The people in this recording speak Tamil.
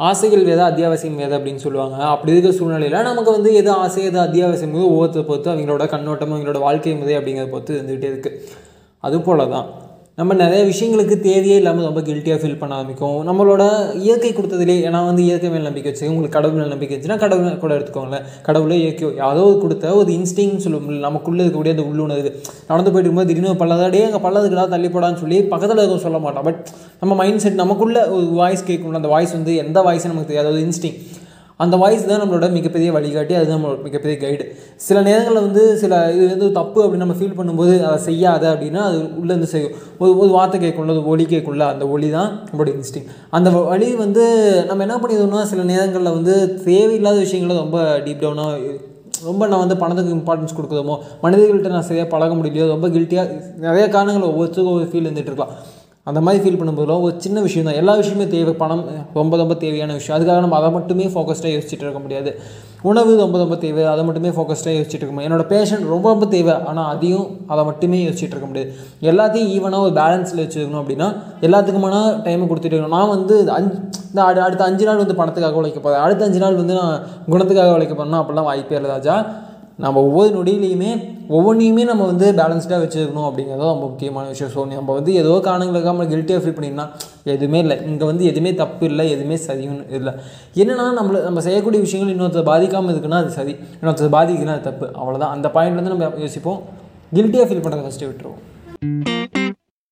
ஆசைகள் வேத அத்தியாவசியம் வேத அப்படின்னு சொல்லுவாங்க. அப்படி இருக்கிற சூழ்நிலையில் நமக்கு வந்து எது ஆசை எது அத்தியாவசியம் போது ஒவ்வொருத்தரை பொறுத்து அவங்களோட கண்ணோட்டம் அவங்களோட வாழ்க்கை முறை அப்படிங்கிறத பொறுத்து இருந்துகிட்டே இருக்குது அது போல தான் நம்ம நிறைய விஷயங்களுக்கு தேவையே இல்லாமல் ரொம்ப கில்ட்டியாக ஃபீல் பண்ண ஆரம்பிக்கும். நம்மளோட இயற்கை கொடுத்ததுலே ஏன்னா வந்து இயற்கை மேல் நம்பிக்கை வச்சு உங்களுக்கு கடவுள் மேல் நம்பிக்கை வச்சுன்னா கடவுள் கூட எடுத்துக்கோங்களேன். கடவுளே இயற்கையோ யாரோ கொடுத்த ஒரு இன்ஸ்டிங்னு சொல்லுவோம். நமக்குள்ளே இருக்கக்கூடிய அந்த உள்ளுணர்வு. நடந்து போயிட்டு இருக்கும்போது திடீர்னு பல்லதாடே அங்கே பள்ளதுக்குலாம் தள்ளி போடான்னு சொல்லி பக்கத்தில் இருக்க சொல்ல மாட்டோம் பட் நம்ம மைண்ட் செட் நமக்குள்ளே ஒரு வாய்ஸ் கேட்கணும் அந்த வாய்ஸ் வந்து எந்த வாய்ஸும் நமக்கு தெரியாது. அது இன்ஸ்டிங் அந்த வாய்ஸ் தான் நம்மளோட மிகப்பெரிய வழிகாட்டி அது நம்மளோட மிகப்பெரிய கைடு சில நேரங்களில் வந்து சில இது வந்து தப்பு அப்படின்னு நம்ம ஃபீல் பண்ணும்போது அதை செய்யாத அப்படின்னா அது உள்ளேருந்து செய்யும். ஒரு ஒரு வார்த்தை கேட்குள்ள ஒரு ஒலி கேட்குள்ள அந்த ஒலி தான் நம்மளோட இன்ஸ்டிங் அந்த வழி வந்து நம்ம என்ன பண்ணிடுவோம்னா சில நேரங்களில் வந்து தேவையில்லாத விஷயங்கள ரொம்ப டீப் டவுனாக ரொம்ப நான் வந்து பணத்துக்கு இம்பார்ட்டன்ஸ் கொடுக்குறோமோ மனிதர்கள்ட்ட நான் சரியாக பழக முடியலையோ ரொம்ப கில்ட்டியாக நிறைய காரணங்கள் ஒவ்வொருத்தருக்கும் ஒவ்வொரு ஃபீல் இருந்துகிட்டு இருக்கலாம். அந்த மாதிரி ஃபீல் பண்ணும்போதுலாம் ஒரு சின்ன விஷயம் தான் எல்லா விஷயமே தேவை. பணம் ரொம்ப ரொம்ப தேவையான விஷயம். அதுக்காக நம்ம அதை மட்டுமே ஃபோக்கஸ்டாக யோசிச்சுட்டு இருக்க முடியாது. உணவு ரொம்ப ரொம்ப தேவை. அதை மட்டுமே ஃபோக்கஸ்டாக யோசிச்சுட்டு இருக்க முடியும் என்னோட பேஷன் ரொம்ப ரொம்ப தேவை. ஆனால் அதையும் அதை மட்டுமே யோசிச்சுட்டு இருக்க முடியாது. எல்லாத்தையும் ஈவனாக ஒரு பேலன்ஸில் வச்சுக்கணும் அப்படின்னா எல்லாத்துக்குமான டைமை கொடுத்துட்டு இருக்கணும். நான் வந்து அஞ்சு இந்த அடு அடுத்த அஞ்சு நாள் வந்து பணத்துக்காக உழைக்க போகிறேன் அடுத்த அஞ்சு நாள் வந்து நான் குணத்துக்காக உழைக்க போகிறேன்னா அப்படிலாம் வாய்ப்பே இல்லை ராஜா. நம்ம ஒவ்வொரு நொடியிலையுமே ஒவ்வொன்றையுமே நம்ம வந்து பேலன்ஸ்டாக வச்சுருக்கணும் அப்படிங்கிறது ரொம்ப முக்கியமான விஷயம். ஸோ நம்ம வந்து ஏதோ காரணங்களுக்காக நம்ம கில்ட்டியாக ஃபீல் பண்ணிங்கன்னா எதுவுமே இல்லை. இங்கே வந்து எதுவுமே தப்பு இல்லை எதுவுமே சரியும் இல்லை. என்னென்னா நம்மளை நம்ம செய்யக்கூடிய விஷயங்கள் இன்னொருத்தர் பாதிக்காமல் இருக்குன்னா அது சரி. இன்னொருத்தர் பாதிக்குதுன்னா அது தப்பு. அவ்வளோதான் அந்த பாயிண்ட்லேருந்து நம்ம யோசிப்போம். கில்ட்டியாக ஃபீல் பண்ணுறதை ஃபஸ்ட்டு விட்டுருவோம்.